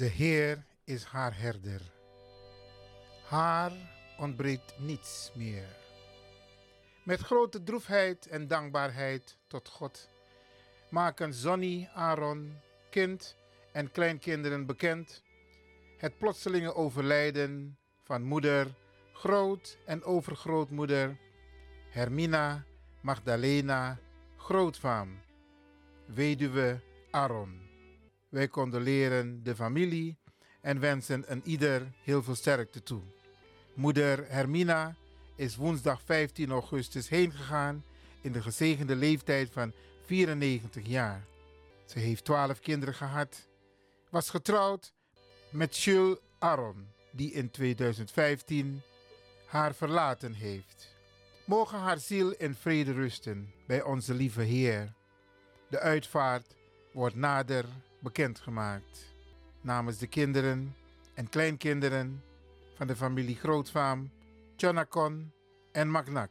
De Heer is haar herder. Haar ontbreekt niets meer. Met grote droefheid en dankbaarheid tot God maken Zonny, Aaron, kind en kleinkinderen bekend het plotselinge overlijden van moeder, groot- en overgrootmoeder Hermina Magdalena Grootvaam, weduwe Aaron. Wij condoleren de familie en wensen een ieder heel veel sterkte toe. Moeder Hermina is woensdag 15 augustus heen gegaan in de gezegende leeftijd van 94 jaar. Ze heeft 12 kinderen gehad, was getrouwd met Jules Aron, die in 2015 haar verlaten heeft. Mogen haar ziel in vrede rusten bij onze lieve Heer. De uitvaart wordt nader bekendgemaakt. Namens de kinderen en kleinkinderen van de familie Grootvaam, Chonacon en Magnak.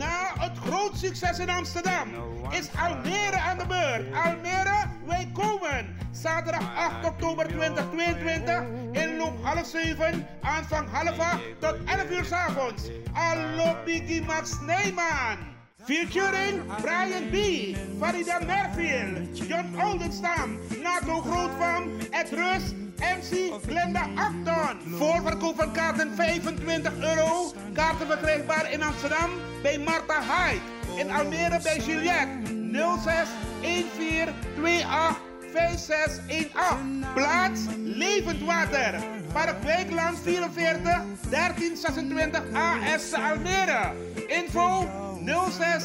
Na het groot succes in Amsterdam is Almere aan de beurt. Almere, wij komen. Zaterdag 8 oktober 2022 inloop half 7, aanvang half 8 tot 11 uur s avonds. Allo Biggie Max Neyman. Featuring Brian B., Farida Merfield, John Oldenstam, Nato Grootvam, Ed Rus, MC Glenda Acton. Voorverkoop van kaarten 25 euro. Kaarten verkrijgbaar in Amsterdam bij Marta Hyde. In Almere bij Juliette 06 14 28 5618. Plaats Levend Water. Park Wijkland 44 1326 AS Almere. Info 06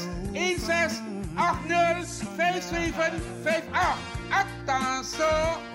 16 80 5758. Attention.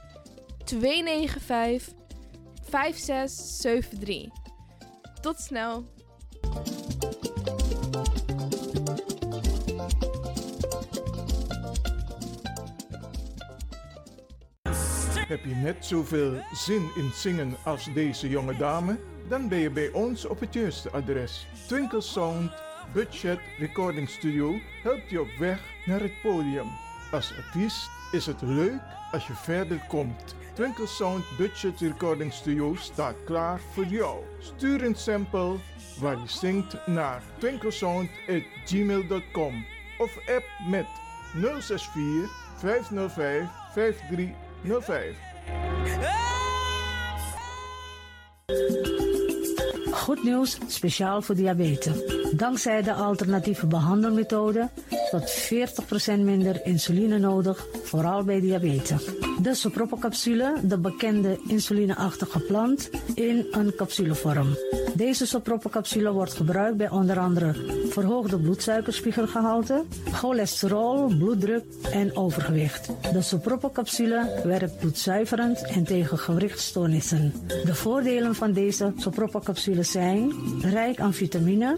295 5673. Tot snel. Heb je net zoveel zin in zingen als deze jonge dame? Dan ben je bij ons op het juiste adres. Twinkle Sound Budget Recording Studio helpt je op weg naar het podium. Als artiest is het leuk als je verder komt. Twinkle Sound Budget Recording Studio staat klaar voor jou. Stuur een sample waar je zingt naar twinklesound.gmail.com of app met 064 505 5305. Goed nieuws, speciaal voor diabetes. Dankzij de alternatieve behandelmethode tot 40% minder insuline nodig, vooral bij diabetes. De sopropocapsule, de bekende insulineachtige plant, in een capsulevorm. Deze sopropocapsule wordt gebruikt bij onder andere verhoogde bloedsuikerspiegelgehalte, cholesterol, bloeddruk en overgewicht. De sopropocapsule werkt bloedzuiverend en tegen gewrichtstoornissen. De voordelen van deze sopropocapsule zijn rijk aan vitamine,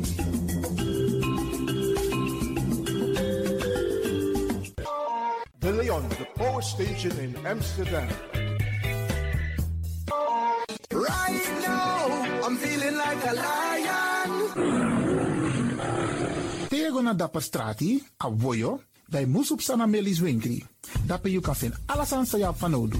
Leon, the power station in Amsterdam. Right now, I'm feeling like a lion. Tego na dapper strati, a voyo, bij Moesop Sana Melis Winkri. Dapper you kan vinden alles aan Sayap van Odu.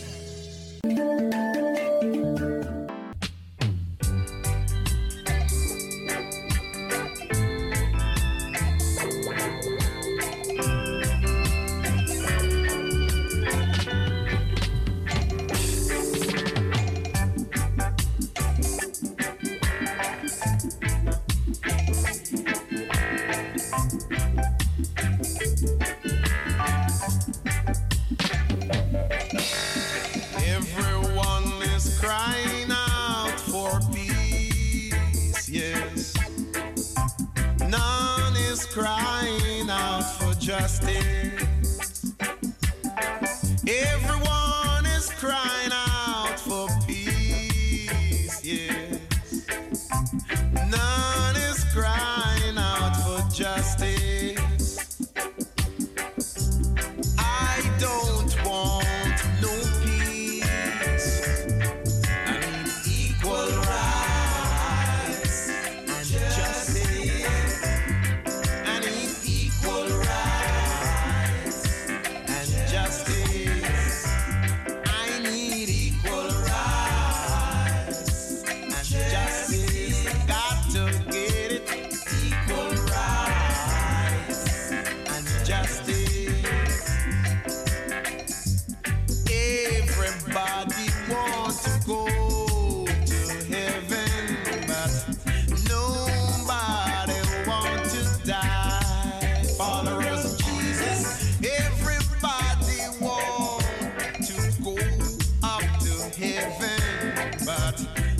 that.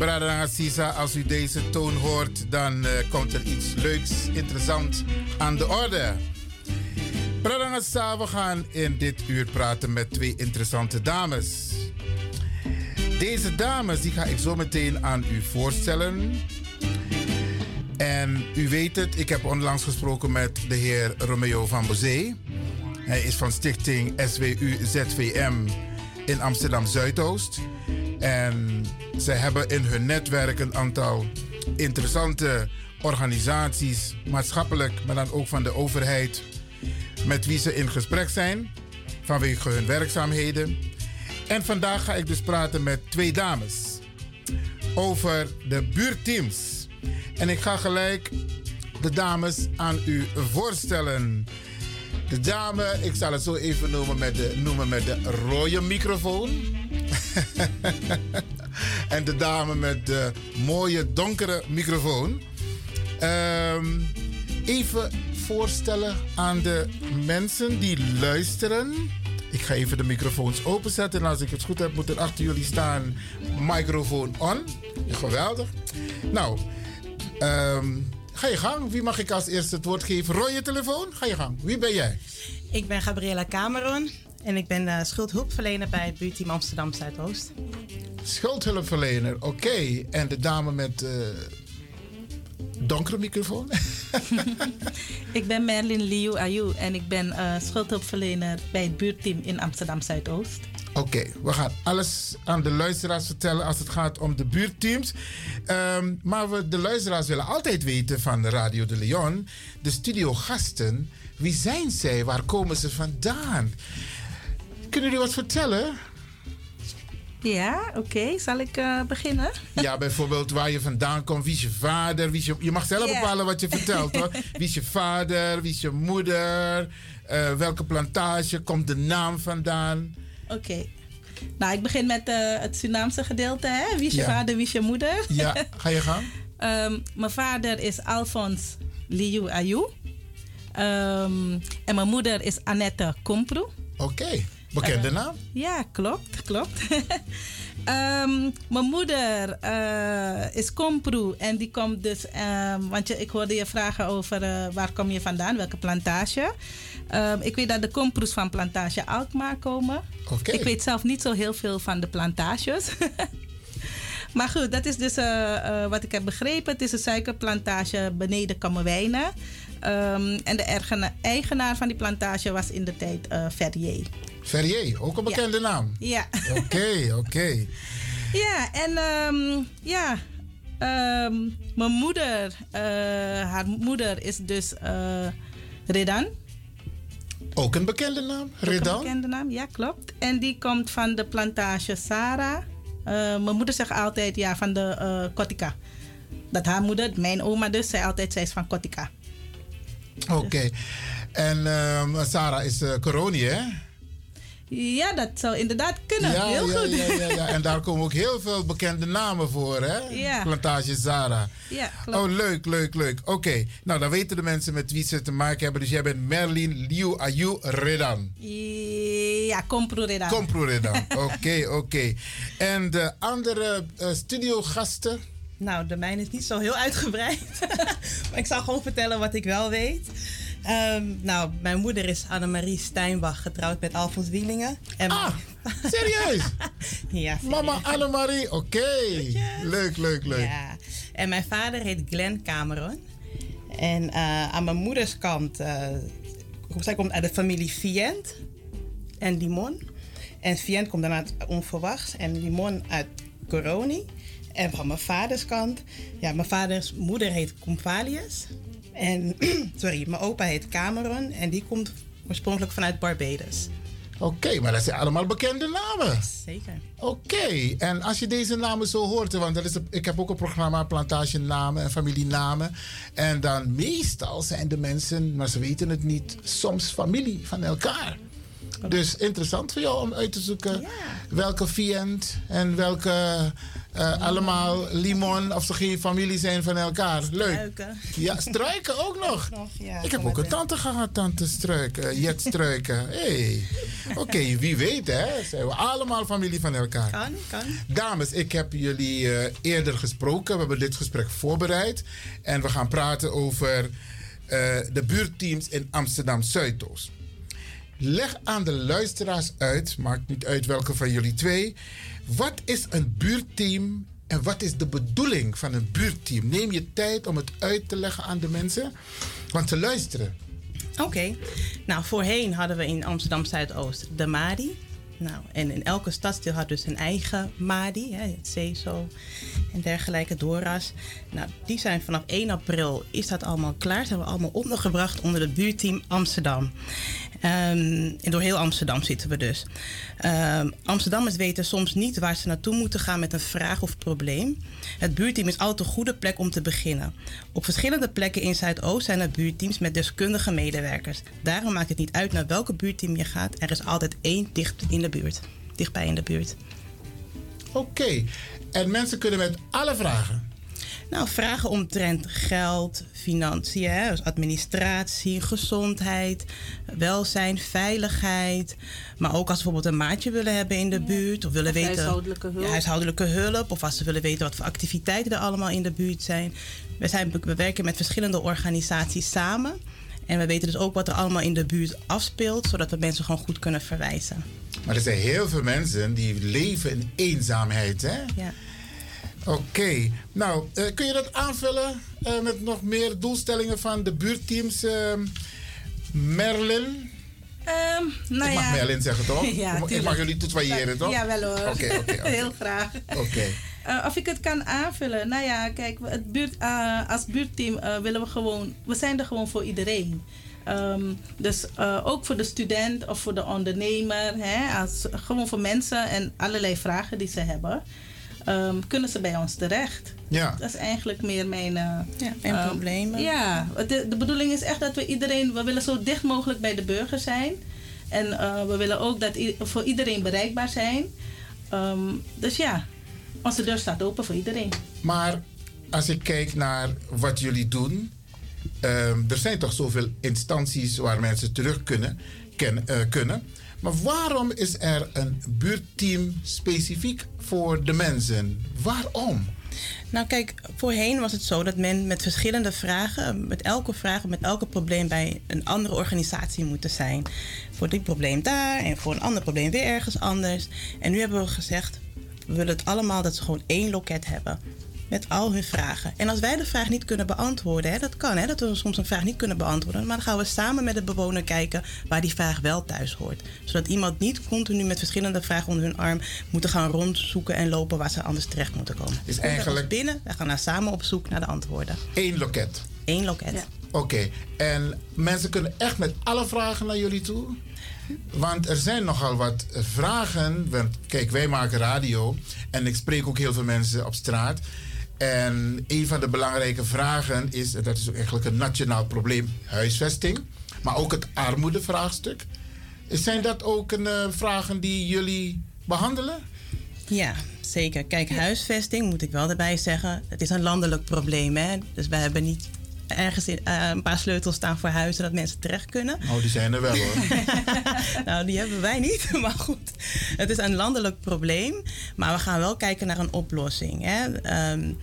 Brada als u deze toon hoort, dan eh, komt er iets leuks, interessant aan de orde. Brada we gaan in dit uur praten met twee interessante dames. Deze dames die ga ik zo meteen aan u voorstellen. En u weet het, ik heb onlangs gesproken met de heer Romeo van Bozee. Hij is van stichting SWU ZVM in Amsterdam Zuidoost. En zij hebben in hun netwerk een aantal interessante organisaties, maatschappelijk, maar dan ook van de overheid, met wie ze in gesprek zijn vanwege hun werkzaamheden. En vandaag ga ik dus praten met twee dames. over de buurteams. En ik ga gelijk de dames aan u voorstellen. De dame, ik zal het zo even noemen met de, noemen met de rode microfoon. en de dame met de mooie donkere microfoon. Ehm, even voorstellen aan de mensen die luisteren. Ik ga even de microfoons openzetten. En als ik het goed heb, moet er achter jullie staan microfoon on. Geweldig. Nou, ehm, ga je gang. Wie mag ik als eerste het woord geven? Roy, je telefoon? Ga je gang. Wie ben jij? Ik ben Gabriela Cameron en ik ben uh, schuldhulpverlener bij het buurteam Amsterdam Zuidoost. Schuldhulpverlener, oké. En de dame met uh, donkere microfoon? ik ben Merlin Liu Ayu en ik ben uh, schuldhulpverlener bij het buurteam in Amsterdam Zuidoost. Oké, we gaan alles aan de luisteraars vertellen als het gaat om de buurteams. Um, maar we, de luisteraars willen altijd weten van Radio de Leon, de studiogasten, wie zijn zij? Waar komen ze vandaan? Kunnen jullie wat vertellen? Ja, oké. Okay. Zal ik uh, beginnen? Ja, bijvoorbeeld waar je vandaan komt. Wie is je vader? Wie is je, je mag zelf yeah. bepalen wat je vertelt hoor. Wie is je vader? Wie is je moeder? Uh, welke plantage? Komt de naam vandaan? Oké. Okay. Nou, ik begin met uh, het Surinaamse gedeelte. Hè? Wie is je vader? Wie is je moeder? Ja, ga je gang. um, mijn vader is Alphonse Liu Ayu. Um, en mijn moeder is Annette Kompru. Oké. Okay. Bekende uh, naam? Ja, klopt, klopt. um, mijn moeder uh, is Kompru en die komt dus, um, want je, ik hoorde je vragen over uh, waar kom je vandaan, welke plantage. Um, ik weet dat de Komproes van plantage Alkmaar komen. Okay. Ik weet zelf niet zo heel veel van de plantages. maar goed, dat is dus wat ik heb begrepen. Het is een suikerplantage beneden Kammerwijnen. Um, en de eigenaar van die plantage was in de tijd uh, Ferrier. Ferrier, ook een bekende ja. naam. Ja. Oké, oké. Okay. Ja, en um, ja, um, mijn moeder, uh, haar moeder is dus uh, Redan. Ook een bekende naam, Redan? Ook een bekende naam, ja, klopt. En die komt van de plantage Sarah. Uh, mijn moeder zegt altijd, ja, van de uh, Kotika. Dat haar moeder, mijn oma dus, zei altijd, zij is van Kotika. Oké. Okay. En um, Sarah is uh, Coroni, hè? Ja, dat zou inderdaad kunnen. Ja, heel ja, goed. Ja, ja, ja, En daar komen ook heel veel bekende namen voor, hè? Ja. Plantage Zara. Ja, klopt. Oh, leuk, leuk, leuk. Oké, okay. nou dan weten de mensen met wie ze te maken hebben. Dus jij bent Merlin Liu Ayu Redan. Ja, Compro Redan. Compro Redan. Oké, oké. Okay. En de andere uh, studiogasten? Nou, de mijne is niet zo heel uitgebreid. maar ik zal gewoon vertellen wat ik wel weet. Um, nou, mijn moeder is Annemarie Steinbach, getrouwd met Alfons Wielingen. En ah, serieus? ja, serieus. Mama Annemarie, oké. Okay. Leuk, leuk, leuk. Ja. En mijn vader heet Glenn Cameron. En uh, aan mijn moeders kant, uh, zij komt uit de familie Vient en Limon. En Vient komt dan uit Onverwachts en Limon uit Coroni. En van mijn vaders kant, ja, mijn vaders moeder heet Comvalius. En, sorry, mijn opa heet Cameron en die komt oorspronkelijk vanuit Barbados. Oké, okay, maar dat zijn allemaal bekende namen. Zeker. Oké, okay. en als je deze namen zo hoort, want dat is ik heb ook een programma Plantage Namen en Familienamen. En dan meestal zijn de mensen, maar ze weten het niet, soms familie van elkaar. Dus interessant voor jou om uit te zoeken ja. welke Vient en welke uh, allemaal limon of ze geen familie zijn van elkaar. Leuk. Struiken. Ja, struiken ook nog. nog ja, ik heb ook een tante gehad, tante struiken, Jet struiken. Hey. Oké, okay, wie weet hè. Zijn we allemaal familie van elkaar. Kan, kan. Dames, ik heb jullie uh, eerder gesproken. We hebben dit gesprek voorbereid. En we gaan praten over de buurteams in Amsterdam Zuidoost. Leg aan de luisteraars uit, maakt niet uit welke van jullie twee. Wat is een buurteam en wat is de bedoeling van een buurteam? Neem je tijd om het uit te leggen aan de mensen, want ze luisteren. Oké, nou voorheen hadden we in Amsterdam Zuidoost de MADI. Nou, en in elke stadsdeel had dus een eigen MADI, hè, het CESO. en dergelijke, DORA's. Nou, die zijn vanaf 1 april, is dat allemaal klaar. Zijn we allemaal ondergebracht onder het buurteam Amsterdam. Um, en door heel Amsterdam zitten we dus. Um, Amsterdammers weten soms niet waar ze naartoe moeten gaan met een vraag of probleem. Het buurteam is altijd een goede plek om te beginnen. Op verschillende plekken in Zuidoost zijn er buurteams met deskundige medewerkers. Daarom maakt het niet uit naar welke buurteam je gaat. Er is altijd één dicht in de buurt. Dichtbij in de buurt. Oké. En mensen kunnen met alle vragen. Nou, vragen omtrent geld, financiën, dus administratie, gezondheid, welzijn, veiligheid. Maar ook als ze bijvoorbeeld een maatje willen hebben in de buurt. Of willen weten. Huishoudelijke hulp. Ja, huishoudelijke hulp. Of als ze willen weten wat voor activiteiten er allemaal in de buurt zijn. We, zijn, we werken met verschillende organisaties samen. En we weten dus ook wat er allemaal in de buurt afspeelt, zodat we mensen gewoon goed kunnen verwijzen. Maar er zijn heel veel mensen die leven in eenzaamheid, hè? Ja. Oké, nou uh, kun je dat aanvullen uh, met nog meer doelstellingen van de buurteams? Uh, Merlin? Um, nou ik mag ja. Merlin zeggen toch? ja, ik mag jullie tutoyeren toch? Ja, wel hoor. Oké. Heel graag. Oké. Of ik het kan aanvullen? Nou ja, kijk, het buurt, als buurtteam willen we gewoon, we zijn er gewoon voor iedereen. Um, dus ook voor de student of voor de ondernemer, hè, als, gewoon voor mensen en allerlei vragen die ze hebben. Um, kunnen ze bij ons terecht. Ja. Dat is eigenlijk meer mijn... ja, mijn um, problemen. Ja, de, de bedoeling is echt dat we iedereen... We willen zo dicht mogelijk bij de burger zijn. En uh, we willen ook dat voor iedereen bereikbaar zijn. Um, dus ja, onze deur staat open voor iedereen. Maar als ik kijk naar wat jullie doen... er zijn toch zoveel instanties waar mensen terug kunnen... Ken, uh, kunnen maar waarom is er een buurtteam specifiek voor de mensen? Waarom? Nou kijk, voorheen was het zo dat men met verschillende vragen, met elke vraag, met elke probleem bij een andere organisatie moeten zijn. Voor dit probleem daar en voor een ander probleem weer ergens anders. En nu hebben we gezegd, we willen het allemaal dat ze gewoon één loket hebben met al hun vragen. En als wij de vraag niet kunnen beantwoorden, hè, dat kan, hè, dat we soms een vraag niet kunnen beantwoorden, maar dan gaan we samen met de bewoner kijken waar die vraag wel thuis hoort. Zodat iemand niet continu met verschillende vragen onder hun arm moeten gaan rondzoeken en lopen waar ze anders terecht moeten komen. Is eigenlijk binnen, we gaan daar samen op zoek naar de antwoorden. Eén loket. Eén loket. Ja. Oké, okay. en mensen kunnen echt met alle vragen naar jullie toe? Want er zijn nogal wat vragen. Want kijk, wij maken radio en ik spreek ook heel veel mensen op straat. En een van de belangrijke vragen is, en dat is ook eigenlijk een nationaal probleem, huisvesting. Maar ook het armoedevraagstuk. Zijn dat ook een, uh, vragen die jullie behandelen? Ja, zeker. Kijk, huisvesting moet ik wel erbij zeggen. Het is een landelijk probleem. Hè? Dus wij hebben niet ergens in, uh, een paar sleutels staan voor huizen dat mensen terecht kunnen. Oh, die zijn er wel hoor. nou, die hebben wij niet, maar goed. Het is een landelijk probleem, maar we gaan wel kijken naar een oplossing. Hè. Um,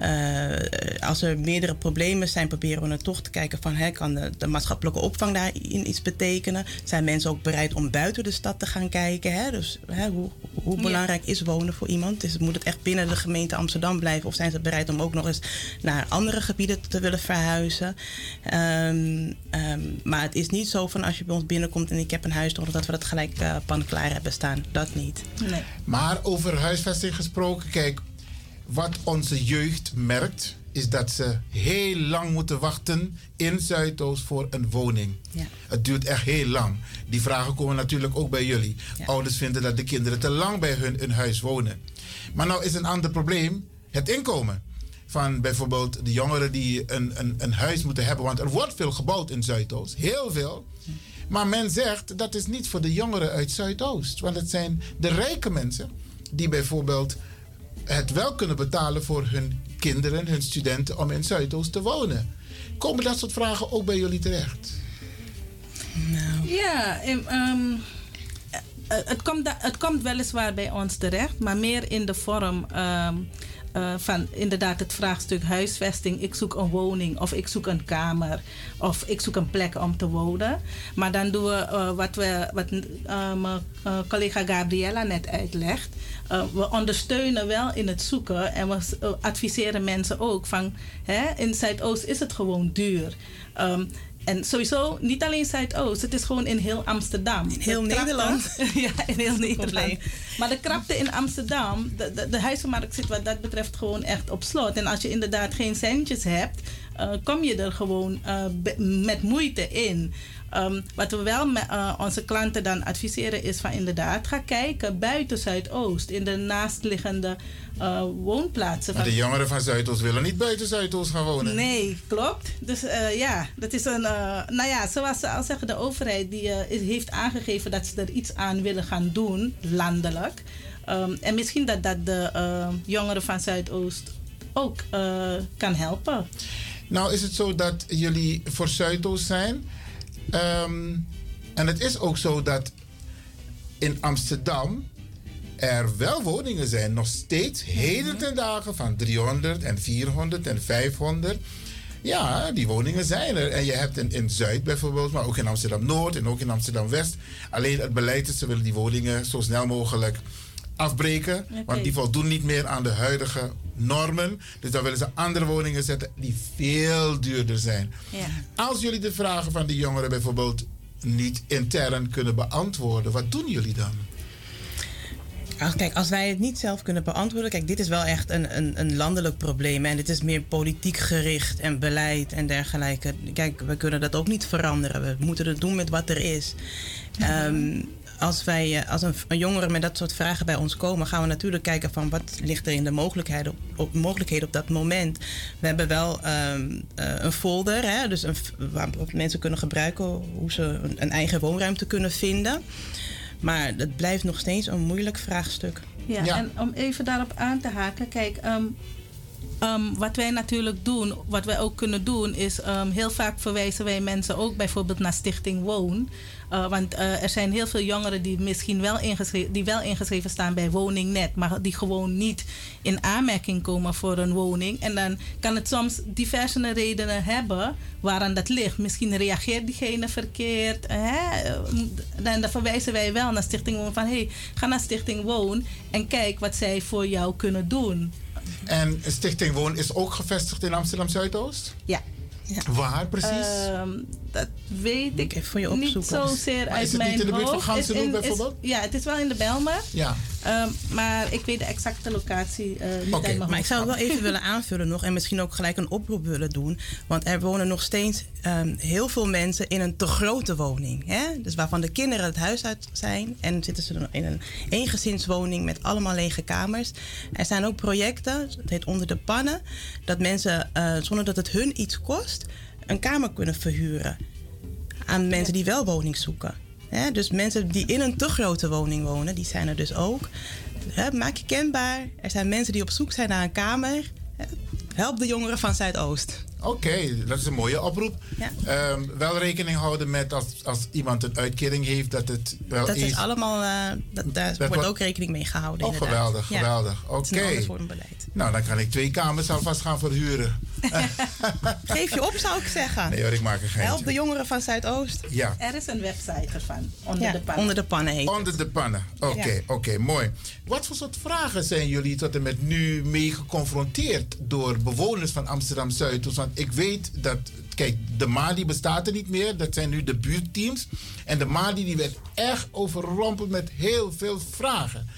uh, als er meerdere problemen zijn, proberen we er toch te kijken van, hè, kan de, de, maatschappelijke opvang daarin iets betekenen? Zijn mensen ook bereid om buiten de stad te gaan kijken? Hè? Dus hè, hoe, hoe belangrijk ja. is wonen voor iemand? Dus moet het echt binnen de gemeente Amsterdam blijven of zijn ze bereid om ook nog eens naar andere gebieden te willen verhuizen? Huizen. Um, um, maar het is niet zo van als je bij ons binnenkomt en ik heb een huis nodig dat we dat gelijk uh, pan klaar hebben staan. Dat niet. Nee. Maar over huisvesting gesproken, kijk, wat onze jeugd merkt, is dat ze heel lang moeten wachten in Zuidoost voor een woning. Ja. Het duurt echt heel lang. Die vragen komen natuurlijk ook bij jullie. Ja. Ouders vinden dat de kinderen te lang bij hun in huis wonen. Maar nou is een ander probleem het inkomen van bijvoorbeeld de jongeren die een, een, een huis moeten hebben. Want er wordt veel gebouwd in Zuidoost, heel veel. Maar men zegt dat is niet voor de jongeren uit Zuidoost. Want het zijn de rijke mensen die bijvoorbeeld het wel kunnen betalen voor hun kinderen, hun studenten om in Zuidoost te wonen. Komen dat soort vragen ook bij jullie terecht? Nou. Ja, um, het, komt, het komt weliswaar bij ons terecht, maar meer in de vorm. Um, uh, van inderdaad het vraagstuk huisvesting. Ik zoek een woning of ik zoek een kamer of ik zoek een plek om te wonen. Maar dan doen we uh, wat, we, wat uh, mijn collega Gabriella net uitlegt. we ondersteunen wel in het zoeken en we adviseren mensen ook van hè, in Zuidoost is het gewoon duur. Um, en sowieso niet alleen Zuidoost, het is gewoon in heel Amsterdam. In heel krapte- Nederland. ja, in heel Nederland. Maar de krapte in Amsterdam, de, de, de huizenmarkt zit wat dat betreft gewoon echt op slot. En als je inderdaad geen centjes hebt, eh, kom je er gewoon eh, met moeite in. Ehm, wat we wel met eh, onze klanten dan adviseren is van inderdaad, ga kijken buiten Zuidoost, in de naastliggende eh, woonplaatsen. Maar van- de jongeren van Zuidoost willen niet buiten Zuidoost gaan wonen. Nee, klopt. Dus eh, ja, dat is een. nou ja, zoals ze al zeggen, de overheid die, heeft aangegeven dat ze er iets aan willen gaan doen, landelijk. Ehm, en misschien dat dat de jongeren van Zuidoost ook kan helpen. Nou is het zo dat jullie voor Zuidoost zijn. Ehm, en het is ook zo dat in Amsterdam er wel woningen zijn. Nog steeds heden ten dagen van 300 en 400 en 500. Ja, die woningen zijn er. En je hebt in, in Zuid bijvoorbeeld, maar ook in Amsterdam Noord en ook in Amsterdam West. Alleen het beleid is, ze willen die woningen zo snel mogelijk afbreken. Want die voldoen niet meer aan de huidige normen. Dus dan willen ze andere woningen zetten die veel duurder zijn. Ja. Als jullie de vragen van die jongeren bijvoorbeeld niet intern kunnen beantwoorden, wat doen jullie dan? Kijk, als wij het niet zelf kunnen beantwoorden. Kijk, dit is wel echt een, een, een landelijk probleem. En dit is meer politiek gericht en beleid en dergelijke. Kijk, we kunnen dat ook niet veranderen. We moeten het doen met wat er is. Ehm, als wij, eh, als een, een jongere met dat soort vragen bij ons komen, gaan we natuurlijk kijken van wat ligt er in de mogelijkheden op, op, mogelijkheden op dat moment. We hebben wel ehm, eh, een folder, hè, dus een, waar mensen kunnen gebruiken hoe ze een, een eigen woonruimte kunnen vinden. Maar het blijft nog steeds een moeilijk vraagstuk. Ja, en om even daarop aan te haken, kijk, ehm, ehm, wat wij natuurlijk doen, wat wij ook kunnen doen, is ehm, heel vaak verwijzen wij mensen ook bijvoorbeeld naar Stichting Woon. Eh, want eh, er zijn heel veel jongeren die misschien wel ingeschreven, die wel ingeschreven staan bij Woningnet, maar die gewoon niet in aanmerking komen voor een woning. En dan kan het soms diverse redenen hebben waaraan dat ligt. Misschien reageert diegene verkeerd. Hè? Dan, dan verwijzen wij wel naar Stichting Woon van hey, ga naar Stichting Woon en kijk wat zij voor jou kunnen doen. En Stichting Woon is ook gevestigd in Amsterdam Zuidoost? Ja. Waar precies? Ehm, dat weet ik voor je niet opzoeken. zozeer Maar uit is het mijn niet in de buurt van hoofd. Gansenhoek bijvoorbeeld? Ja, het is wel in de Belmer. Ja. Ehm, maar ik weet de exacte locatie eh, niet hoofd. Maar ik zou het wel even willen aanvullen nog en misschien ook gelijk een oproep willen doen. Want er wonen nog steeds ehm, heel veel mensen in een te grote woning. Hè? Dus waarvan de kinderen het huis uit zijn en zitten ze dan in een eengezinswoning met allemaal lege kamers. Er zijn ook projecten, het heet Onder de Pannen, dat mensen eh, zonder dat het hun iets kost een kamer kunnen verhuren aan mensen die wel woning zoeken. Dus mensen die in een te grote woning wonen, die zijn er dus ook. Maak je kenbaar. Er zijn mensen die op zoek zijn naar een kamer. Help de jongeren van Zuidoost. Oké, dat is een mooie oproep. Ja. Ehm, wel rekening houden met als, als iemand een uitkering heeft, dat het wel Dat is eens- allemaal, eh, dat, daar wordt ook rekening mee gehouden. Oh, inderdaad. geweldig, Ja. geweldig. Een Oké. beleid. Nou, dan kan ik twee kamers alvast gaan verhuren. Geef je op, zou ik zeggen. Nee hoor, ik maak een geintje. Help de jongeren van Zuidoost. Ja. Er is een website ervan, onder Ja, de pannen. onder de pannen heet Onder de pannen. Oké, Ja. oké, mooi. Wat voor soort vragen zijn jullie tot en met nu mee geconfronteerd door bewoners van Amsterdam Zuidoost? Want ik weet dat, kijk, de Mali bestaat er niet meer. Dat zijn nu de buurtteams. En de Mali die werd echt overrompeld met heel veel vragen.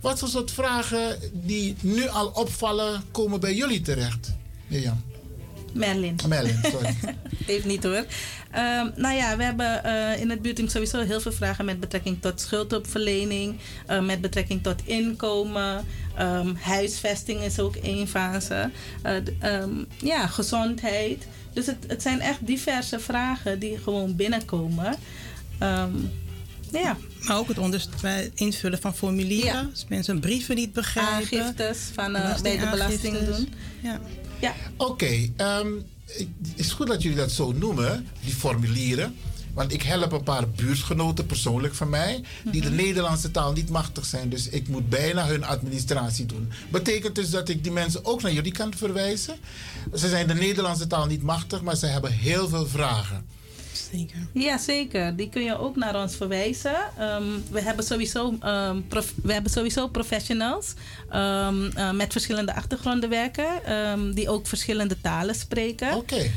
Wat voor soort vragen die nu al opvallen, komen bij jullie terecht? Mirjam. Merlin. Merlin, sorry. Heeft niet hoor. Ehm, nou ja, we hebben eh, in het buurteam sowieso heel veel vragen met betrekking tot schuldhulpverlening, eh, met betrekking tot inkomen, ehm, huisvesting is ook één fase, Eh, ehm, ja, gezondheid. Dus het, het zijn echt diverse vragen die gewoon binnenkomen. Ehm, ja. Maar ook het invullen van formulieren. Als mensen brieven niet begrijpen. Aangiftes van, eh, bij de belasting doen. Ja. Ja. Oké, ehm, het is goed dat jullie dat zo noemen, die formulieren. Want ik help een paar buurtgenoten persoonlijk van mij, die de Nederlandse taal niet machtig zijn. Dus ik moet bijna hun administratie doen. Betekent dus dat ik die mensen ook naar jullie kan verwijzen. Ze zijn de Nederlandse taal niet machtig, maar ze hebben heel veel vragen. Zeker. Ja, zeker. Die kun je ook naar ons verwijzen. Ehm, we, hebben sowieso, ehm, prof- we hebben sowieso professionals ehm, eh, met verschillende achtergronden werken, die ook verschillende talen spreken. Oké.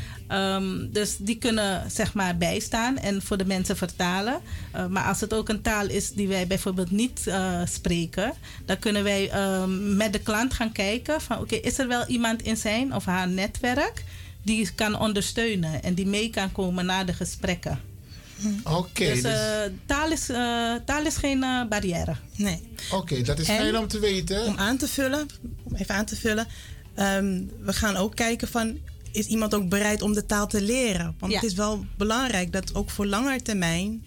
Dus die kunnen zeg maar bijstaan en voor de mensen vertalen. Uh, maar als het ook een taal is die wij bijvoorbeeld niet uh, spreken, dan kunnen wij met de klant gaan kijken van oké, is er wel iemand in zijn of haar netwerk die kan ondersteunen en die mee kan komen naar de gesprekken. Oké. Okay, dus, dus... Uh, taal, is, taal is geen barrière. Nee. Oké, okay, dat is fijn om te weten. Om aan te vullen, om even aan te vullen. Um, we gaan ook kijken van is iemand ook bereid om de taal te leren? Want het is wel belangrijk dat ook voor langer termijn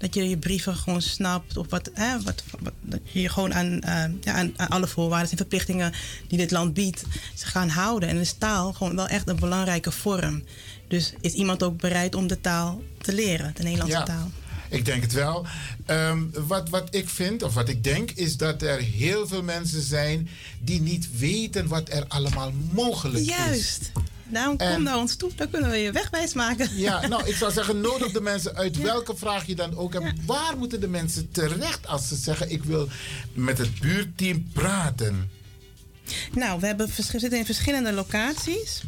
dat je je brieven gewoon snapt of wat, hè, wat, wat dat je je gewoon aan, uh, ja, aan, aan, alle voorwaarden en verplichtingen die dit land biedt, ze gaan houden. En is taal gewoon wel echt een belangrijke vorm. Dus is iemand ook bereid om de taal te leren, de Nederlandse ja. taal? Ik denk het wel. Um, wat, wat ik vind, of wat ik denk, is dat er heel veel mensen zijn die niet weten wat er allemaal mogelijk Juist. is. Juist. Daarom en, kom naar ons toe, dan kunnen we je wegwijs maken. Ja, nou, ik zou zeggen, nodig de mensen uit ja. welke vraag je dan ook hebt. Ja. Waar moeten de mensen terecht als ze zeggen: Ik wil met het buurteam praten? Nou, we, hebben, we zitten in verschillende locaties.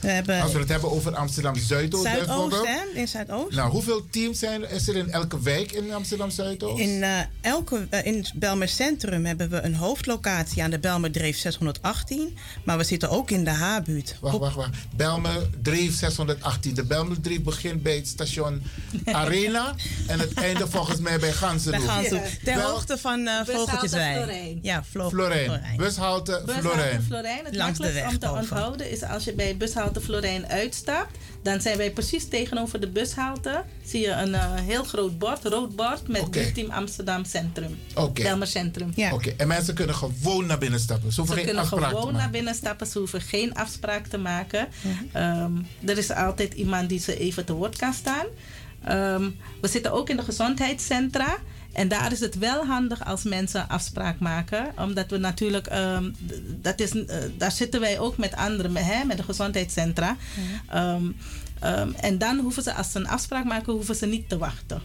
We hebben Als we het hebben over Amsterdam Zuidoost, Zuidoost hè, in Zuidoost. Nou, hoeveel teams zijn er, is er in elke wijk in Amsterdam Zuidoost? In, uh, elke, uh, in Belmer Centrum hebben we een hoofdlocatie aan de Belmer Dreef 618. Maar we zitten ook in de H-buurt. Wacht, wacht, wacht. Belmer Dreef 618. De Belmer Dreef begint bij het station Arena. en het einde volgens mij bij Gansenhoek. Bij Gansenhoek. Ter Bel hoogte van uh, Vogeltjeswijk. Ja, Flo Florijn. Florijn. Bushalte Florijn. Florijn. Het Langs weg om te onthouden is als je bij bushalte Florijn uitstapt, dan zijn wij precies tegenover de bushalte. Zie je een uh, heel groot bord, rood bord met okay. Team Amsterdam Centrum. Okay. Belmer Centrum. Ja. Oké, okay. en mensen kunnen gewoon naar binnen stappen. Ze, ze kunnen gewoon naar binnen stappen, ze hoeven geen afspraak te maken. Mm -hmm. um, er is altijd iemand die ze even te woord kan staan. Um, we zitten ook in de gezondheidscentra. En daar is het wel handig als mensen afspraak maken. Omdat we natuurlijk, um, dat is, uh, daar zitten wij ook met anderen, hè, met de gezondheidscentra. Ja. Um, um, en dan hoeven ze, als ze een afspraak maken, hoeven ze niet te wachten.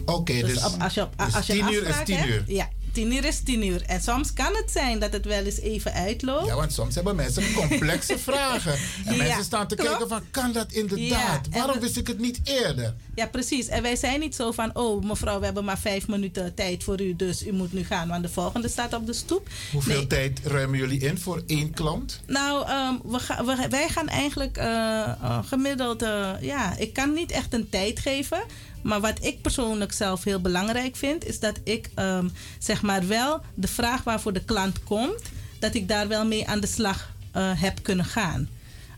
Oké, okay, dus, dus, op, als je, op, dus als je tien uur is tien uur. Hebt, ja, tien uur is tien uur. En soms kan het zijn dat het wel eens even uitloopt. Ja, want soms hebben mensen complexe vragen. En ja, mensen staan te klopt. kijken van, kan dat inderdaad? Ja, Waarom we, wist ik het niet eerder? Ja, precies. En wij zijn niet zo van, oh mevrouw, we hebben maar vijf minuten tijd voor u, dus u moet nu gaan, want de volgende staat op de stoep. Hoeveel nee. tijd ruimen jullie in voor één klant? Nou, um, we ga, we, wij gaan eigenlijk uh, uh, gemiddeld, uh, ja, ik kan niet echt een tijd geven. Maar wat ik persoonlijk zelf heel belangrijk vind, is dat ik um, zeg maar wel de vraag waarvoor de klant komt, dat ik daar wel mee aan de slag uh, heb kunnen gaan.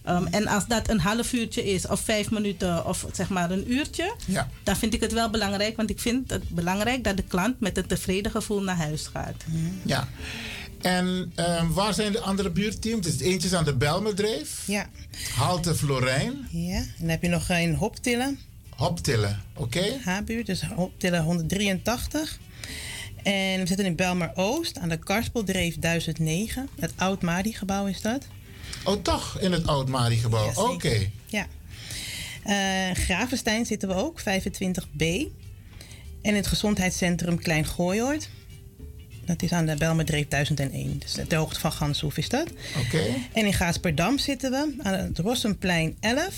Um, en als dat een half uurtje is, of vijf minuten, of zeg maar een uurtje, ja. dan vind ik het wel belangrijk. Want ik vind het belangrijk dat de klant met een tevreden gevoel naar huis gaat. Ja. En um, waar zijn de andere buurteams? Dus eentje is aan de Belmerdreef. Ja. Halte Florijn. Ja. En dan heb je nog een Hoptillen. Hoptillen, oké. Okay. H-buurt, dus Hoptillen 183. En we zitten in Belmer Oost aan de Karspeldreef 1009. Het Oud Madi gebouw is dat. Oh, toch in het Oud Madi gebouw. Ja, oké. Okay. Ja. Uh, Gravenstein zitten we ook, 25B. En het gezondheidscentrum Klein Gooioord. Dat is aan de Belmerdreef 1001. Dus ter hoogte van Ganshoef is dat. Oké. Okay. En in Gaasperdam zitten we aan het Rossenplein 11.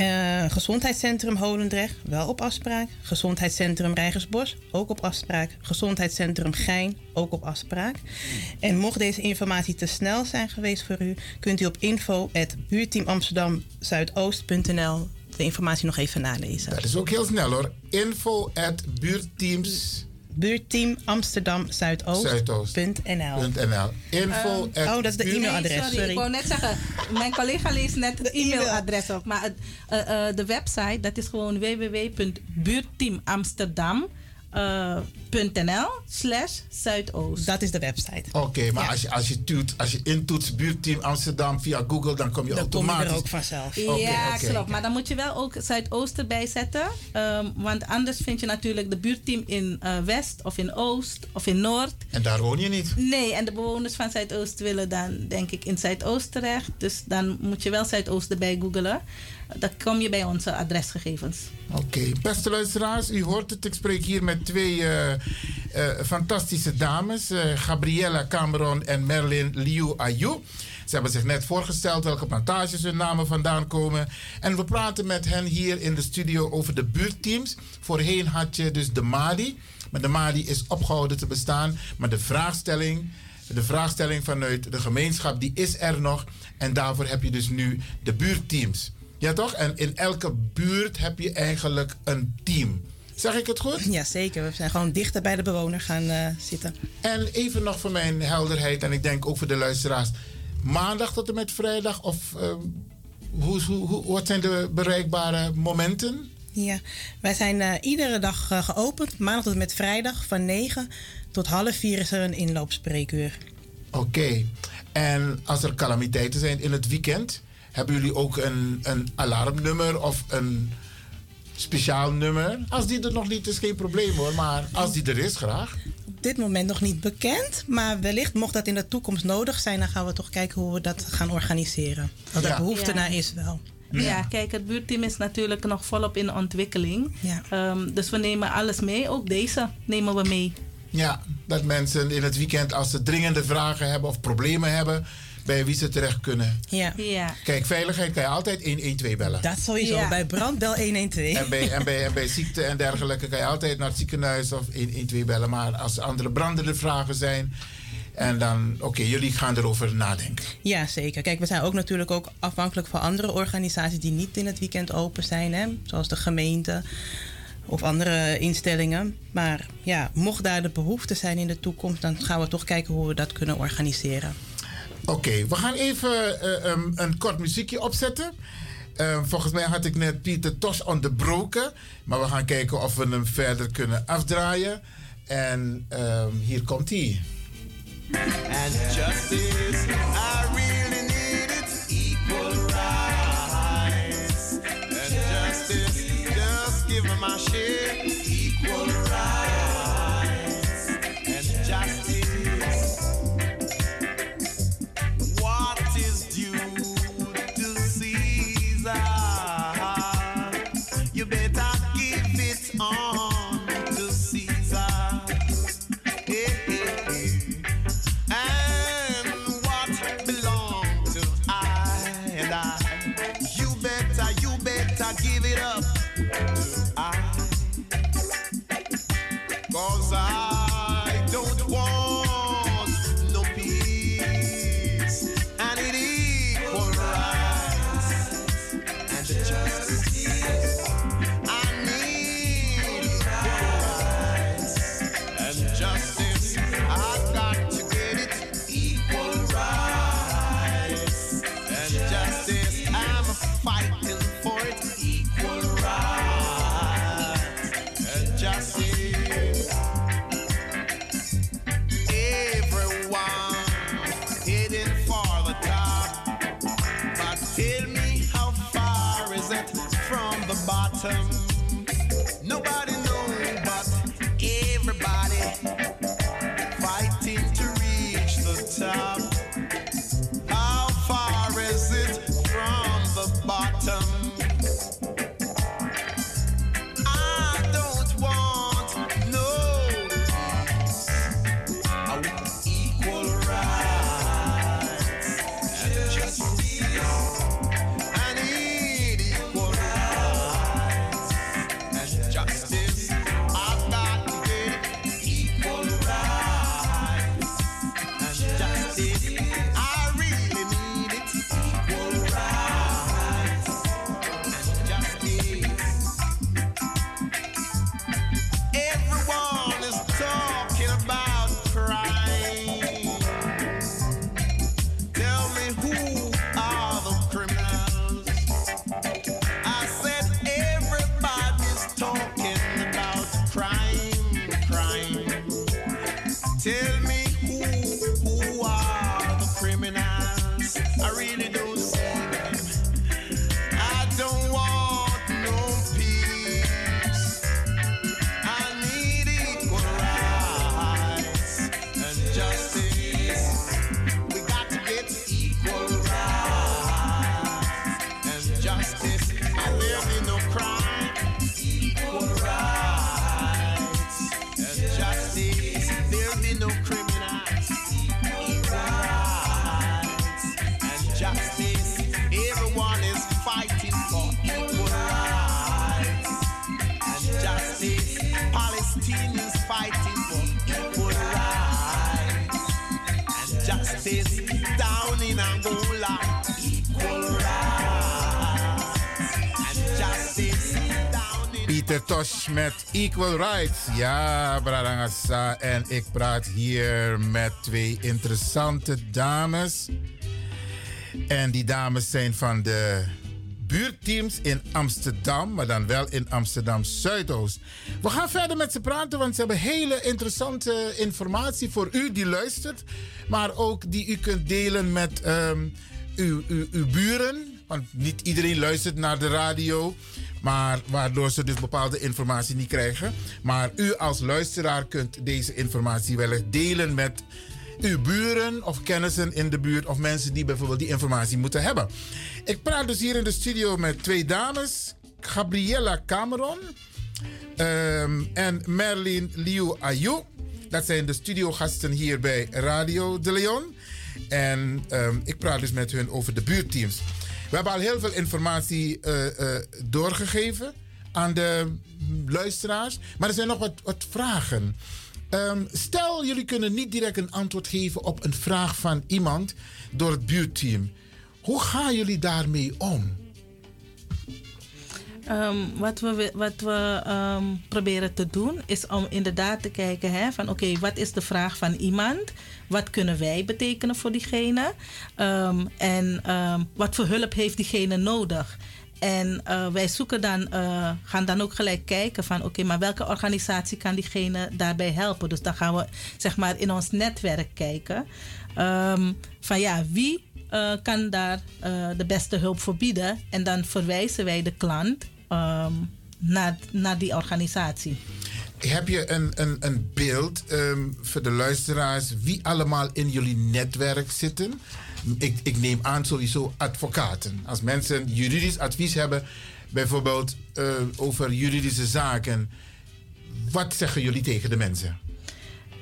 Uh, gezondheidscentrum Holendrecht, wel op afspraak. Gezondheidscentrum Rijgersbos, ook op afspraak. Gezondheidscentrum Gein, ook op afspraak. En mocht deze informatie te snel zijn geweest voor u, kunt u op info.buurteamamsterdamzuidoost.nl de informatie nog even nalezen. Dat is ook heel snel hoor. Info buurteams buurteam Amsterdam Zuidoost.nl. Info. Um, oh, dat is de e-mailadres. Nee, sorry, sorry, ik wou net zeggen, mijn collega leest net het e-mailadres op. Maar het, uh, uh, de website, dat is gewoon www.buurteamamsterdam.nl uh, slash Zuidoost. Dat is de website. Oké, okay, maar ja. als, je, als, je toet, als je intoetst buurteam Amsterdam via Google, dan kom je dan automatisch. Kom je er ook vanzelf. Okay, ja, okay, klopt. Maar dan moet je wel ook Zuidoost erbij zetten. Um, want anders vind je natuurlijk de buurteam in uh, West of in Oost of in Noord. En daar woon je niet? Nee, en de bewoners van Zuidoost willen dan denk ik in Zuidoost terecht. Dus dan moet je wel Zuidoost erbij googelen dan kom je bij onze adresgegevens. Oké, beste luisteraars, u hoort het. Ik spreek hier met twee uh, uh, fantastische dames, uh, Gabriella Cameron en Merlin Liu Ayu. Ze hebben zich net voorgesteld welke plantages hun namen vandaan komen. En we praten met hen hier in de studio over de buurtteams. Voorheen had je dus de Mali. Maar de Mali is opgehouden te bestaan. Maar de vraagstelling, de vraagstelling vanuit de gemeenschap, die is er nog. En daarvoor heb je dus nu de buurtteams. Ja toch? En in elke buurt heb je eigenlijk een team. Zeg ik het goed? Ja, zeker. We zijn gewoon dichter bij de bewoner gaan uh, zitten. En even nog voor mijn helderheid, en ik denk ook voor de luisteraars. Maandag tot en met vrijdag, of uh, hoe, hoe, wat zijn de bereikbare momenten? Ja, wij zijn uh, iedere dag geopend, maandag tot en met vrijdag, van 9 tot half 4 is er een inloopspreekuur. Oké, okay. en als er calamiteiten zijn in het weekend, hebben jullie ook een, een alarmnummer of een speciaal nummer? Als die er nog niet is, geen probleem hoor. Maar als die er is, graag. Op dit moment nog niet bekend. Maar wellicht, mocht dat in de toekomst nodig zijn, dan gaan we toch kijken hoe we dat gaan organiseren. Als er behoefte ja. naar is wel. Ja. ja. kijk, het buurteam is natuurlijk nog volop in ontwikkeling. Ja. Um, dus we nemen alles mee. Ook deze nemen we mee. Ja, dat mensen in het weekend, als ze dringende vragen hebben of problemen hebben, bij wie ze terecht kunnen. Ja. ja. Kijk, veiligheid kan je altijd 112 bellen. Dat sowieso. Ja. Bij brand bel 112. En bij, en, bij, en bij ziekte en dergelijke kan je altijd naar het ziekenhuis of 112 bellen. Maar als er andere brandende vragen zijn. En dan, oké, jullie gaan erover nadenken. Ja, zeker. Kijk, we zijn ook natuurlijk ook afhankelijk van andere organisaties die niet in het weekend open zijn. Hè? Zoals de gemeente of andere instellingen. Maar ja, mocht daar de behoefte zijn in de toekomst, dan gaan we toch kijken hoe we dat kunnen organiseren. Oké, we gaan even uh, een kort muziekje opzetten. Uh, volgens mij had ik net Pieter Tos onderbroken. Maar we gaan kijken of we hem verder kunnen afdraaien. En um, hier komt hij. And justice, I really need it. Equal rights. And justice, just give me my share. Met Equal Rights. Ja, Bradangasa. En ik praat hier met twee interessante dames. En die dames zijn van de buurteams in Amsterdam, maar dan wel in Amsterdam Zuidoost. We gaan verder met ze praten, want ze hebben hele interessante informatie voor u die luistert, maar ook die u kunt delen met ehm, uw, uw, uw buren. Want niet iedereen luistert naar de radio, maar waardoor ze dus bepaalde informatie niet krijgen. Maar u als luisteraar kunt deze informatie wellicht delen met uw buren of kennissen in de buurt of mensen die bijvoorbeeld die informatie moeten hebben. Ik praat dus hier in de studio met twee dames, Gabriella Cameron ehm, en Merlin Liu Ayu. Dat zijn de studiogasten hier bij Radio de Leon. En ehm, ik praat dus met hun over de buurteams. We hebben al heel veel informatie eh, eh, doorgegeven aan de luisteraars. Maar er zijn nog wat, vragen. Ehm, stel, jullie kunnen niet direct een antwoord geven op een vraag van iemand door het buurteam. Hoe gaan jullie daarmee om? Ehm, wat we, wat we ehm, proberen te doen is om inderdaad te kijken hè, van oké, wat is de vraag van iemand? Wat kunnen wij betekenen voor diegene? Ehm, en wat voor hulp heeft diegene nodig? En uh, wij zoeken dan, uh, gaan dan ook gelijk kijken van oké, maar welke organisatie kan diegene daarbij helpen? Dus dan gaan we zeg maar in ons netwerk kijken. van ja, wie uh, kan daar de beste hulp voor bieden? En dan verwijzen wij de klant um, naar, die organisatie. Heb je een, een, een beeld um, voor de luisteraars wie allemaal in jullie netwerk zitten? Ik, ik neem aan sowieso advocaten. Als mensen juridisch advies hebben, bijvoorbeeld uh, over juridische zaken, wat zeggen jullie tegen de mensen?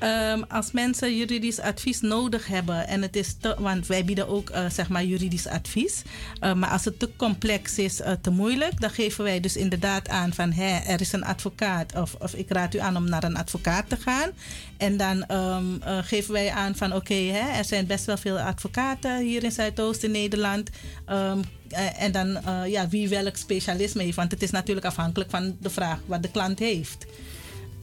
Um, als mensen juridisch advies nodig hebben en het is te, want wij bieden ook uh, zeg maar juridisch advies, uh, maar als het te complex is, uh, te moeilijk, dan geven wij dus inderdaad aan van hè, er is een advocaat of, of ik raad u aan om naar een advocaat te gaan. En dan um, geven wij aan van oké, okay, er zijn best wel veel advocaten hier in Zuidoost in Nederland. Um, en dan ja, wie welk specialisme heeft, want het is natuurlijk afhankelijk van de vraag wat de klant heeft.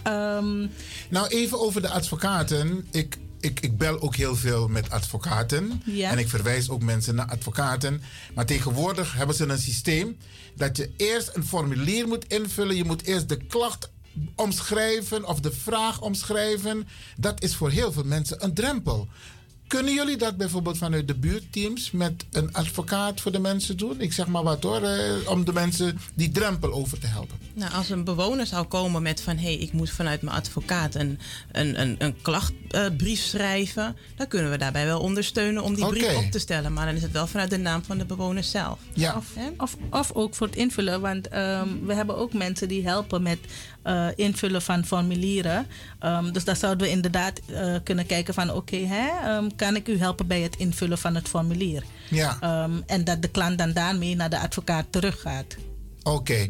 Um, nou, even over de advocaten. Ik, ik, ik bel ook heel veel met advocaten. Ja. En ik verwijs ook mensen naar advocaten. Maar tegenwoordig hebben ze een systeem dat je eerst een formulier moet invullen. Je moet eerst de klacht omschrijven of de vraag omschrijven. Dat is voor heel veel mensen een drempel. Kunnen jullie dat bijvoorbeeld vanuit de buurteams met een advocaat voor de mensen doen? Ik zeg maar wat hoor, eh, om de mensen die drempel over te helpen. Nou, als een bewoner zou komen met van hé, hey, ik moet vanuit mijn advocaat een, een, een, een klachtbrief uh, schrijven, dan kunnen we daarbij wel ondersteunen om die brief op te stellen. Maar dan is het wel vanuit de naam van de bewoner zelf. Ja. Of, of, of ook voor het invullen, want um, we hebben ook mensen die helpen met uh, invullen van formulieren. Um, dus daar zouden we inderdaad uh, kunnen kijken van oké, okay, um, kan ik u helpen bij het invullen van het formulier? Ja. Um, en dat de klant dan daarmee naar de advocaat teruggaat. Oké.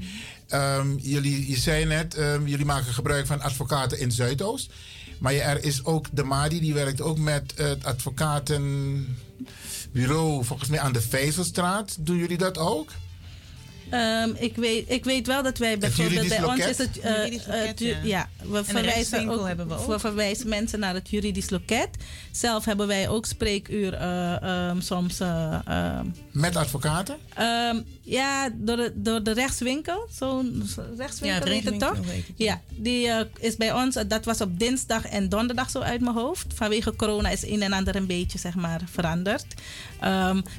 Okay. jullie, je zei net, jullie maken gebruik van advocaten in Zuidoost. Maar er is ook de MADI, die werkt ook met het advocatenbureau, volgens mij aan de Vijzelstraat. Doen jullie dat ook? Um, ik, weet, ik weet wel dat wij bijvoorbeeld bij loket? ons is het. Uh, juridisch loket, uh, ja. ja. we en verwijzen ook, hebben we ook. We verwijzen mensen naar het juridisch loket. Zelf hebben wij ook spreekuur uh, um, soms. Met advocaten? Um, ja, door de, door de rechtswinkel. Zo'n rechtswinkel ja, heet het toch? Het, ja, die is bij ons. Dat was op dinsdag en donderdag zo uit mijn hoofd. Vanwege corona is een en ander een beetje zeg maar veranderd.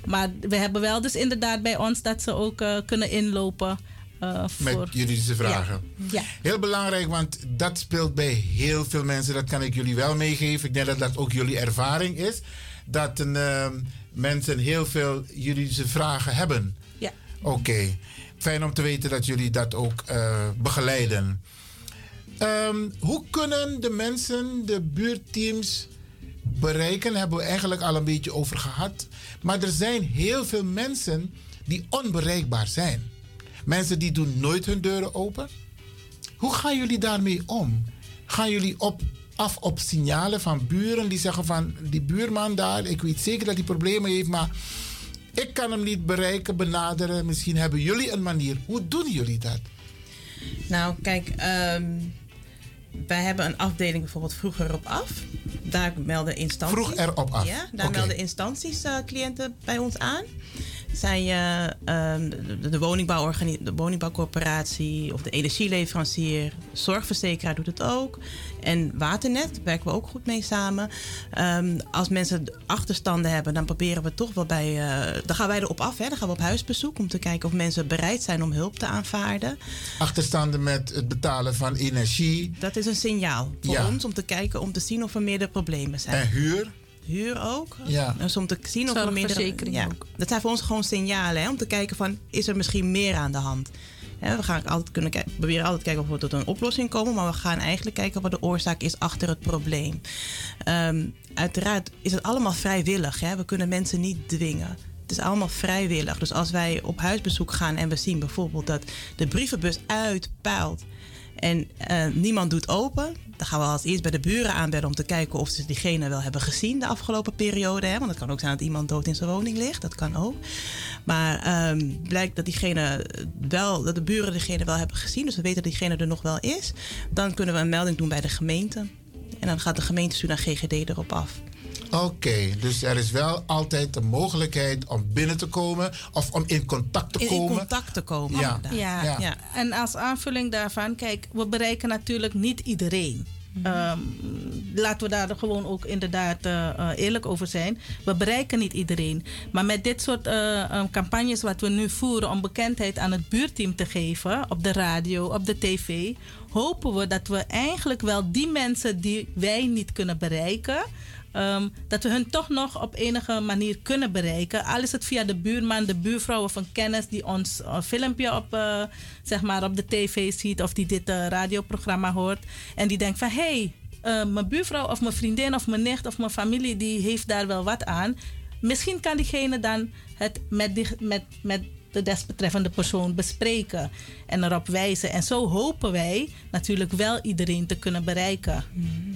maar we hebben wel dus inderdaad bij ons dat ze ook kunnen inlopen. Uh, voor... Met juridische vragen. Ja. ja. Heel belangrijk, want dat speelt bij heel veel mensen. Dat kan ik jullie wel meegeven. Ik denk dat dat ook jullie ervaring is. Dat een, uh, mensen heel veel juridische vragen hebben. Ja. Oké. Okay. Fijn om te weten dat jullie dat ook uh, begeleiden. Um, hoe kunnen de mensen, de buurteams bereiken? Hebben we eigenlijk al een beetje over gehad. Maar er zijn heel veel mensen die onbereikbaar zijn. Mensen die doen nooit hun deuren open. Hoe gaan jullie daarmee om? Gaan jullie op af op signalen van buren die zeggen van die buurman daar, ik weet zeker dat hij problemen heeft, maar ik kan hem niet bereiken, benaderen. Misschien hebben jullie een manier. Hoe doen jullie dat? Nou, kijk, ehm, wij hebben een afdeling bijvoorbeeld vroeger op af. Daar melden instanties. Vroeg erop af. Ja, daar melden instanties eh, cliënten bij ons aan. Zij eh, ehm, de, de, woningbouworgani- de woningbouwcorporatie of de energieleverancier, zorgverzekeraar doet het ook. En Waternet daar werken we ook goed mee samen. Ehm, als mensen achterstanden hebben, dan proberen we toch wel bij. eh, dan gaan wij erop af. Hè. Dan gaan we op huisbezoek om te kijken of mensen bereid zijn om hulp te aanvaarden. Achterstanden met het betalen van energie Dat is een signaal voor Ja. ons om te kijken, om te zien of er meerdere problemen zijn. en huur. Huur ook. Ja. Dus om te zien of er meerdere... Zorgverzekering Ja. ook. Dat zijn voor ons gewoon signalen, hè, om te kijken van, is er misschien meer aan de hand? Hè, we gaan altijd kunnen kijken, proberen altijd kijken of we tot een oplossing komen, maar we gaan eigenlijk kijken wat de oorzaak is achter het probleem. Ehm, uiteraard is het allemaal vrijwillig. Hè? We kunnen mensen niet dwingen. Het is allemaal vrijwillig. Dus als wij op huisbezoek gaan en we zien bijvoorbeeld dat de brievenbus uitpuilt en eh, niemand doet open, dan gaan we als eerst bij de buren aanbellen om te kijken of ze diegene wel hebben gezien de afgelopen periode. Hè? Want het kan ook zijn dat iemand dood in zijn woning ligt. Dat kan ook. Maar ehm, blijkt dat diegene wel, dat de buren diegene wel hebben gezien, dus we weten dat diegene er nog wel is. Dan kunnen we een melding doen bij de gemeente. En dan gaat de gemeente sturen naar GGD erop af. Oké, dus er is wel altijd de mogelijkheid om binnen te komen of om in contact te In, in komen. contact te komen. Ja. Ja. Ja. Ja. En als aanvulling daarvan, kijk, we bereiken natuurlijk niet iedereen. Ehm, laten we daar gewoon ook inderdaad eh, eh, eerlijk over zijn. We bereiken niet iedereen. Maar met dit soort eh, eh, campagnes wat we nu voeren om bekendheid aan het buurteam te geven, op de radio, op de tv, hopen we dat we eigenlijk wel die mensen die wij niet kunnen bereiken, Ehm, dat we hun toch nog op enige manier kunnen bereiken. Al is het via de buurman, de buurvrouw een kennis die ons een filmpje op, eh, zeg maar op de tv ziet of die dit eh, radioprogramma hoort. En die denkt van hé, hey, eh, mijn buurvrouw of mijn vriendin of mijn nicht of mijn familie die heeft daar wel wat aan. Misschien kan diegene dan het met, die, met, met de desbetreffende persoon bespreken en erop wijzen. En zo hopen wij natuurlijk wel iedereen te kunnen bereiken.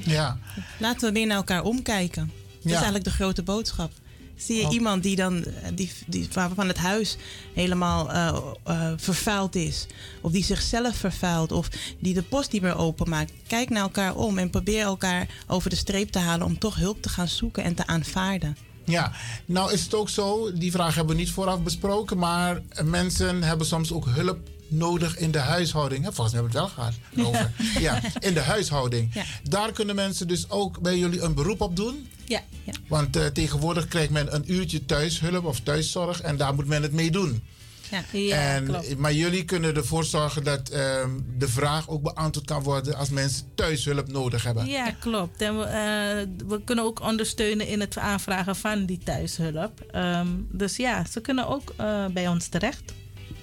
Ja, Laten we weer naar elkaar omkijken. Dat is eigenlijk de grote boodschap. Zie je Oh. iemand die dan, die, die, waarvan het huis helemaal eh, eh, vervuild is, of die zichzelf vervuilt, of die de post niet meer openmaakt, kijk naar elkaar om en probeer elkaar over de streep te halen om toch hulp te gaan zoeken en te aanvaarden. Ja, nou is het ook zo, die vraag hebben we niet vooraf besproken, maar mensen hebben soms ook hulp nodig in de huishouding. Hè, Volgens mij hebben we het wel gehad over. Ja, in de huishouding. Ja. Daar kunnen mensen dus ook bij jullie een beroep op doen. Ja, ja. Want eh, tegenwoordig krijgt men een uurtje thuishulp of thuiszorg en daar moet men het mee doen. Ja. en, klopt. Maar jullie kunnen ervoor zorgen dat ehm, de vraag ook beantwoord kan worden als mensen thuishulp nodig hebben. Ja, klopt. En we, eh, we kunnen ook ondersteunen in het aanvragen van die thuishulp. Ehm, dus ja, ze kunnen ook eh, bij ons terecht.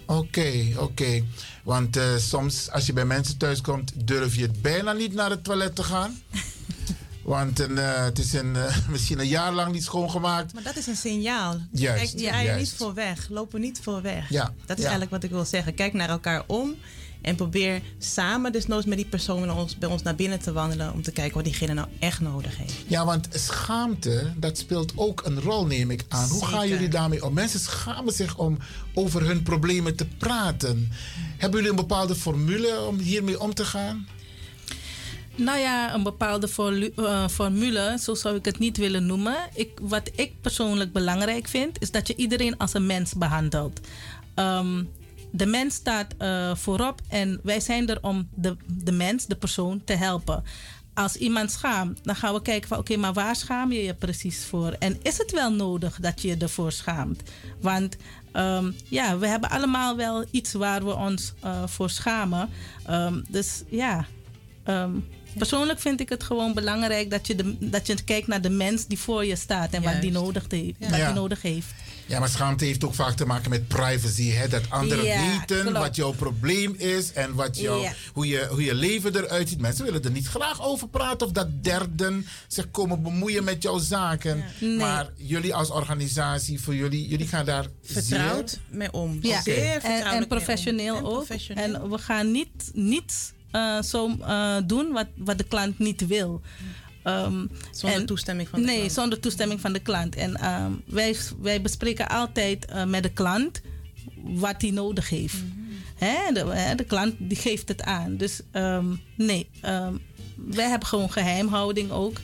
Oké, oké. Want eh, soms als je bij mensen thuis komt, durf je bijna niet naar het toilet te gaan. Want een, eh, het is een, eh, misschien een jaar lang niet schoongemaakt. Maar dat is een signaal. Juist, Kijk, je juist. niet voor weg. Lopen niet voor weg. Ja, Dat is ja. eigenlijk wat ik wil zeggen. Kijk naar elkaar om. En probeer samen desnoods met die persoon bij ons, bij ons naar binnen te wandelen. Om te kijken wat diegene nou echt nodig heeft. Ja, want schaamte, dat speelt ook een rol, neem ik aan. Hoe gaan jullie daarmee om? Mensen schamen zich om over hun problemen te praten. Hebben jullie een bepaalde formule om hiermee om te gaan? Nou ja, een bepaalde eh, formule, zo zou ik het niet willen noemen. Ik, wat ik persoonlijk belangrijk vind, is dat je iedereen als een mens behandelt. Ehm, de mens staat eh, voorop en wij zijn er om de, de mens, de persoon, te helpen. Als iemand schaamt, dan gaan we kijken van oké, maar waar schaam je je precies voor? En is het wel nodig dat je je ervoor schaamt? Want ehm, ja, we hebben allemaal wel iets waar we ons eh, voor schamen. Ehm, dus ja, persoonlijk vind ik het gewoon belangrijk dat je, de, dat je kijkt naar de mens die voor je staat en wat die, nodig, heeft, Ja. wat die nodig heeft. Ja, maar schaamte heeft ook vaak te maken met privacy. Hè? Dat anderen Ja, weten klopt. wat jouw probleem is en wat jou, Ja. hoe, je, hoe je leven eruit ziet. Mensen willen er niet graag over praten of dat derden zich komen bemoeien met jouw zaken. Nee. Maar jullie als organisatie, voor jullie, jullie gaan daar Vertrouwd mee om. Ja, Zeer en, mee en om. professioneel En ook. professioneel. En we gaan niet, niet eh, zo eh, doen wat, wat de klant niet wil. Ehm, Zonder en- toestemming van de nee, klant. zonder toestemming van de klant. En ehm, wij, wij bespreken altijd eh, met de klant wat hij nodig heeft. Hè, de, hè, de klant die geeft het aan. Dus ehm, nee, wij hebben gewoon geheimhouding ook.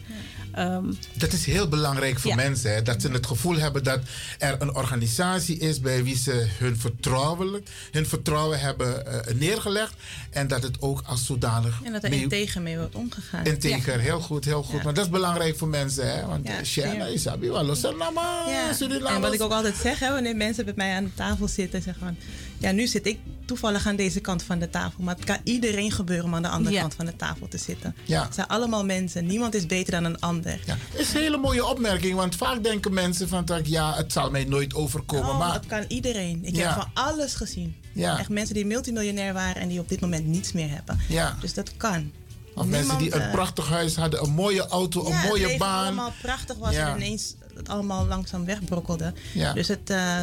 Ehm, Dat is heel belangrijk voor Ja. mensen. Hè? Dat ze het gevoel hebben dat er een organisatie is bij wie ze hun, vertrouwelijk, hun vertrouwen hebben eh, neergelegd. En dat het ook als zodanig. En dat er mee- integer mee wordt omgegaan. Integer, heel goed, heel goed. Ja. Maar dat is belangrijk voor mensen, hè? Want zeer. Isabi, los en wat ik ook altijd zeg, hè, wanneer mensen bij mij aan de tafel zitten en zeggen van... Ja, nu zit ik toevallig aan deze kant van de tafel. Maar het kan iedereen gebeuren om aan de andere Ja. kant van de tafel te zitten. Ja. Het zijn allemaal mensen. Niemand is beter dan een ander. Ja, dat is een hele mooie opmerking, want vaak denken mensen van dat ja, het zal mij nooit overkomen. Oh, maar dat kan iedereen. Ik Ja. heb van alles gezien. Ja. Echt mensen die multimiljonair waren en die op dit moment niets meer hebben. Ja. Dus dat kan. of mensen die een eh, prachtig huis hadden, een mooie auto, ja, een het mooie baan. allemaal prachtig was Ja. en ineens het allemaal langzaam wegbrokkelde. Ja. Dus het... eh,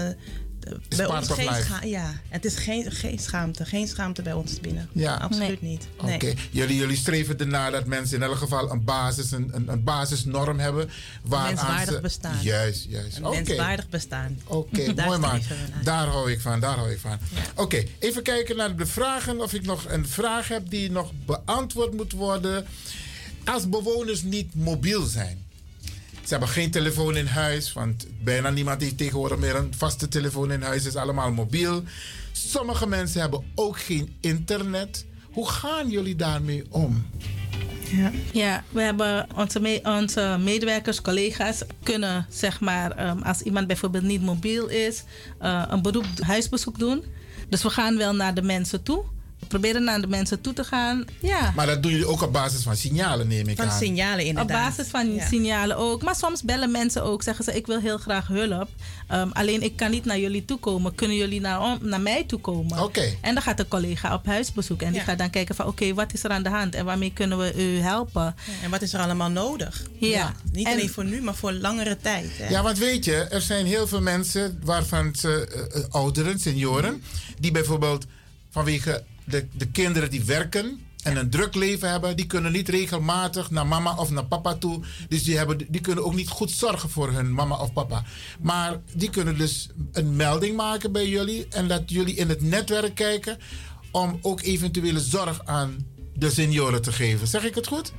bij ons geen scha- ja, het is geen, geen schaamte. Geen schaamte bij ons binnen. Ja. Absoluut niet. Nee. Oké, jullie, jullie streven ernaar dat mensen in elk geval een, basis, een, een, een basisnorm hebben. Waaraan menswaardig ze, bestaan. Juist, juist. Een Oké. menswaardig bestaan. Oké, mooi man. Daar hou ik van, daar hou ik van. Oké, even kijken naar de vragen. Of ik nog een vraag heb die nog beantwoord moet worden. Als bewoners niet mobiel zijn. Ze hebben geen telefoon in huis, want bijna niemand heeft tegenwoordig meer een vaste telefoon in huis. Het is allemaal mobiel. Sommige mensen hebben ook geen internet. Hoe gaan jullie daarmee om? Ja. Ja, we hebben onze, me- onze medewerkers, collega's kunnen zeg maar, ehm, als iemand bijvoorbeeld niet mobiel is, eh, een beroep huisbezoek doen. Dus we gaan wel naar de mensen toe. Proberen naar de mensen toe te gaan. Ja. Maar dat doen jullie ook op basis van signalen, neem ik Van aan. signalen Op inderdaad. basis van Ja. signalen ook. Maar soms bellen mensen ook. Zeggen ze, ik wil heel graag hulp. Ehm, alleen ik kan niet naar jullie toe komen. Kunnen jullie naar, naar mij toe komen? Oké. En dan gaat de collega op huisbezoek. En die gaat dan kijken van, oké, wat is er aan de hand? En waarmee kunnen we u helpen? Ja, En wat is er allemaal nodig? Ja. Niet En- alleen voor nu, maar voor langere tijd. Hè? Ja, want weet je, er zijn heel veel mensen, waarvan ze eh, eh, ouderen, senioren, die bijvoorbeeld vanwege de, de kinderen die werken en een druk leven hebben, die kunnen niet regelmatig naar mama of naar papa toe. Dus die, hebben, die kunnen ook niet goed zorgen voor hun mama of papa. Maar die kunnen dus een melding maken bij jullie en dat jullie in het netwerk kijken om ook eventuele zorg aan de senioren te geven. Zeg ik het goed?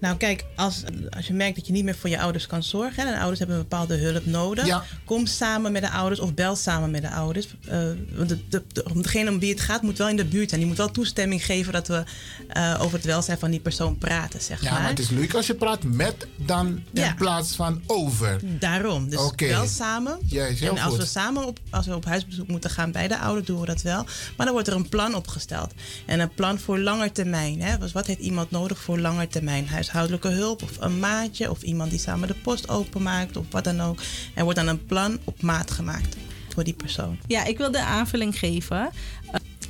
Nou, kijk, als, als je merkt dat je niet meer voor je ouders kan zorgen... en de ouders hebben een bepaalde hulp nodig... Ja. kom samen met de ouders of bel samen met de ouders. Eh, want de, de- degene om wie het gaat moet wel in de buurt zijn. Die moet wel toestemming geven dat we eh, over het welzijn van die persoon praten, zeg Ja, maar. maar het is leuk als je praat met dan Ja. in plaats van over. Daarom. Dus wel samen. En als goed. we samen op, als we op huisbezoek moeten gaan bij de ouders, doen we dat wel. Maar dan wordt er een plan opgesteld. En een plan voor langer termijn. Hè? Dus wat heeft iemand nodig voor langer termijn? Huishoudelijke hulp of een maatje of iemand die samen de post openmaakt of wat dan ook. Er wordt dan een plan op maat gemaakt voor die persoon. Ja, ik wilde een aanvulling geven.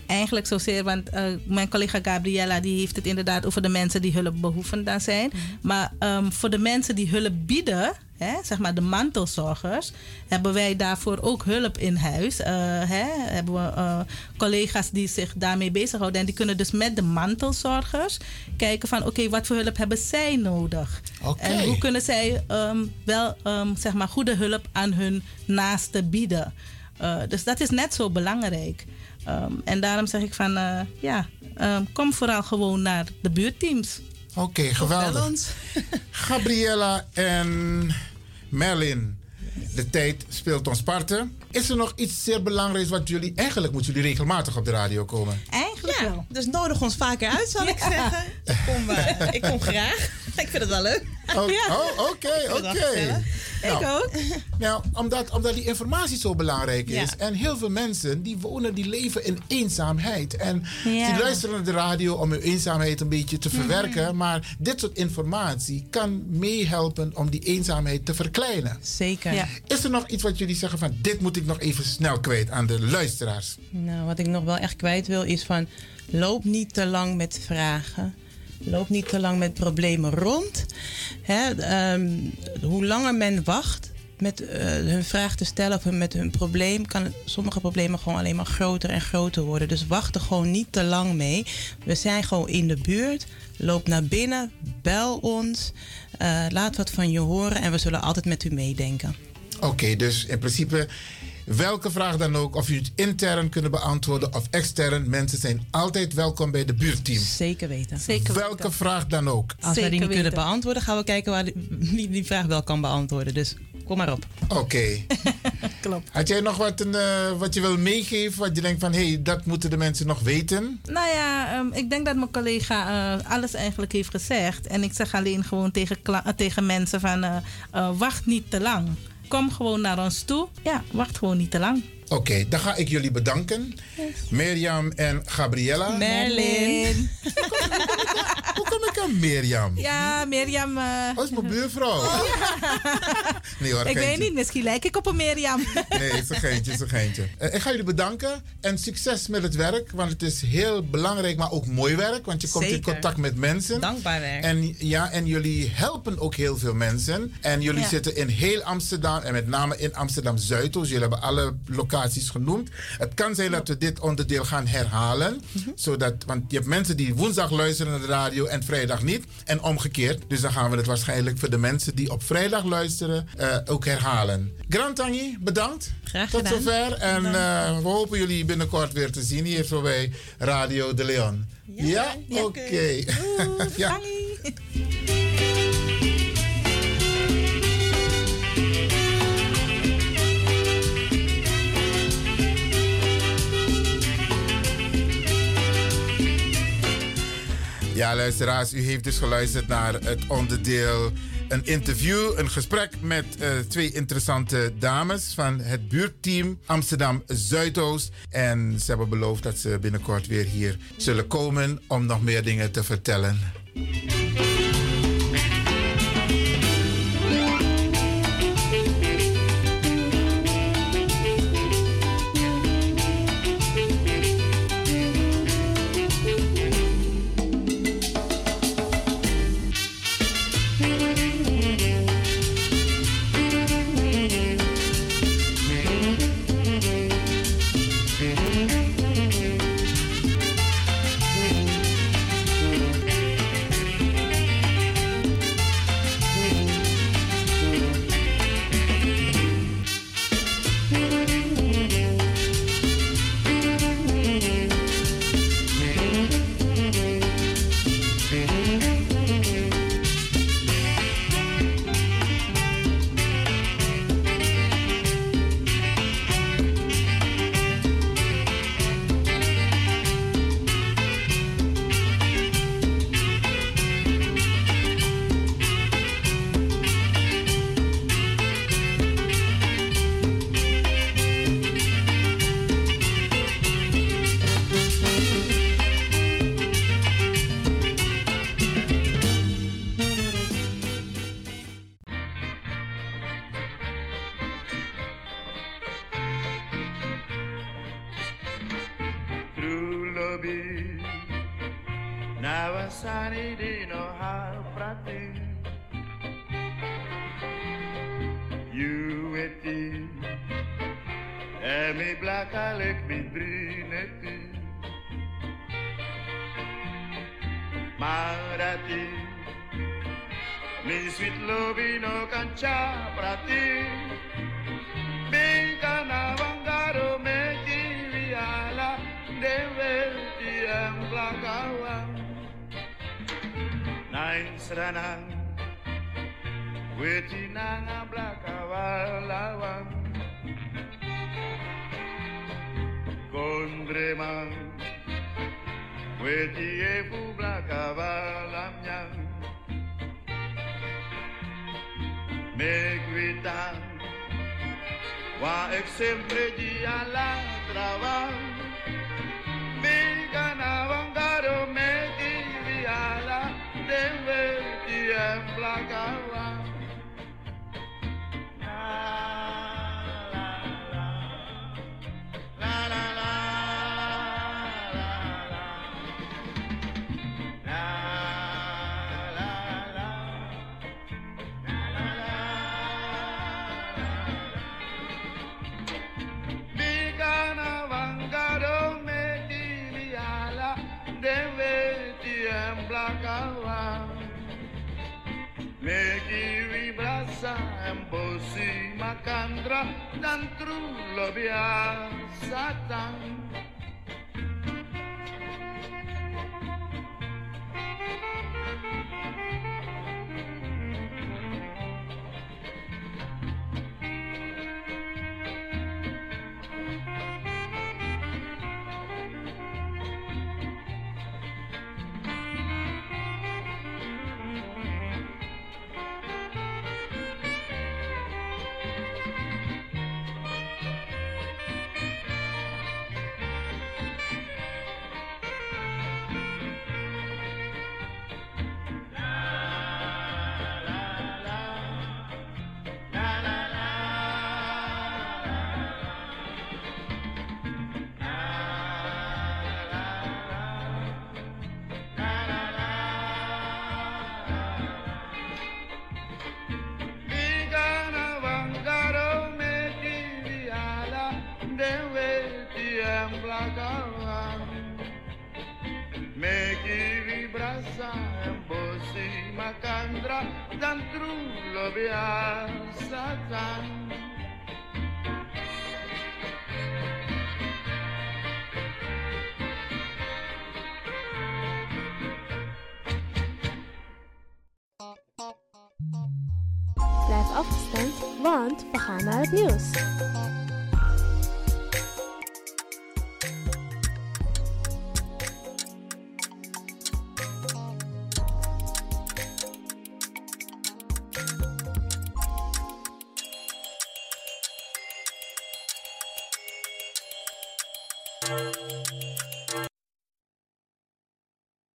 Eigenlijk zozeer, want eh, mijn collega Gabriella die heeft het inderdaad over de mensen die hulpbehoevend zijn. Maar ehm, voor de mensen die hulp bieden, hè, zeg maar de mantelzorgers, hebben wij daarvoor ook hulp in huis. Eh, hè, hebben we eh, collega's die zich daarmee bezighouden. En die kunnen dus met de mantelzorgers kijken van oké, wat voor hulp hebben zij nodig? En hoe kunnen zij ehm, wel ehm, zeg maar goede hulp aan hun naasten bieden? Dus dat is net zo belangrijk. Um, en daarom zeg ik van uh, ja, um, kom vooral gewoon naar de buurteams. Oké, okay, geweldig. Gabriella en Merlin, de tijd speelt ons parten. Is er nog iets zeer belangrijks wat jullie... Eigenlijk moeten jullie regelmatig op de radio komen. Eigenlijk ja, wel. Dus nodig ons vaker uit, zal ik zeggen. Ik kom, uh, ik kom graag. ik vind het wel leuk. Oh, oh oké, oké. Nou, ik ook. Nou, omdat, omdat die informatie zo belangrijk is. Ja. En heel veel mensen die wonen, die leven in eenzaamheid. En ja. die luisteren naar de radio om hun eenzaamheid een beetje te verwerken. Mm -hmm. Maar dit soort informatie kan meehelpen om die eenzaamheid te verkleinen. Zeker. Ja. Is er nog iets wat jullie zeggen van dit moet ik nog even snel kwijt aan de luisteraars? Nou, wat ik nog wel echt kwijt wil is van loop niet te lang met vragen. Loop niet te lang met problemen rond. Hè, um, hoe langer men wacht, met eh, hun vraag te stellen of met hun probleem, kan sommige problemen gewoon alleen maar groter en groter worden. Dus wacht er gewoon niet te lang mee. We zijn gewoon in de buurt. Loop naar binnen, bel ons, eh, laat wat van je horen en we zullen altijd met u meedenken. Oké, dus in principe welke vraag dan ook, of u het intern kunnen beantwoorden of extern, mensen zijn altijd welkom bij de buurteam. Zeker weten. Zeker welke vraag dan ook. Als wij die niet kunnen beantwoorden, gaan we kijken waar die, wie die vraag wel kan beantwoorden. Dus kom maar op. Oké. Klopt. Had jij nog wat, een, eh, wat je wil meegeven, wat je denkt van hé, hey, dat moeten de mensen nog weten? Nou ja, ehm, ik denk dat mijn collega eh, alles eigenlijk heeft gezegd. En ik zeg alleen gewoon tegen, tegen mensen van eh, eh, wacht niet te lang. Kom gewoon naar ons toe. Ja, wacht gewoon niet te lang. Oké, dan ga ik jullie bedanken. Mirjam en Gabriella. Merlin. Hoe kom ik aan Mirjam? Ja, Mirjam. eh, Dat is mijn buurvrouw. nee hoor, ik weet niet, misschien lijk ik op een Mirjam. Nee, is een geintje, is een geintje. Eh, ik ga jullie bedanken en succes met het werk. Want het is heel belangrijk, maar ook mooi werk. Want je komt in contact met mensen. Dankbaar werk. En, ja, en jullie helpen ook heel veel mensen. En jullie Ja. zitten in heel Amsterdam en met name in Amsterdam Zuidoost. Jullie hebben alle locaties genoemd. Het kan zijn dat we dit onderdeel gaan herhalen. Zodat, want je hebt mensen die woensdag luisteren naar de radio en vrijdag niet. En omgekeerd. Dus dan gaan we het waarschijnlijk voor de mensen die op vrijdag luisteren eh, ook herhalen. Grand Tangi, bedankt. Graag Tot gedaan. zover. En eh, we hopen jullie binnenkort weer te zien hier zo bij Radio de Leon. Ja? Oké. ja. Ja, luisteraars, u heeft dus geluisterd naar het onderdeel een interview, een gesprek met eh, twee interessante dames van het buurtteam Amsterdam Zuidoost. En ze hebben beloofd dat ze binnenkort weer hier zullen komen om nog meer dingen te vertellen. avversari non ha pra ti. Io black ti, e mi blacca le brinetti. Marati, mi sweet lobby no cancia pra. Saranang, saranang, wetinang ablakabalawan, kondreman, wetie publakabalamnyang, megwitan, wa exemple dialang trabang, me ganaban garo me Ndembe, Ian Blackawa. Ah. Makandra dan trulo biasa Blijf afgestemd, want we gaan naar het nieuws.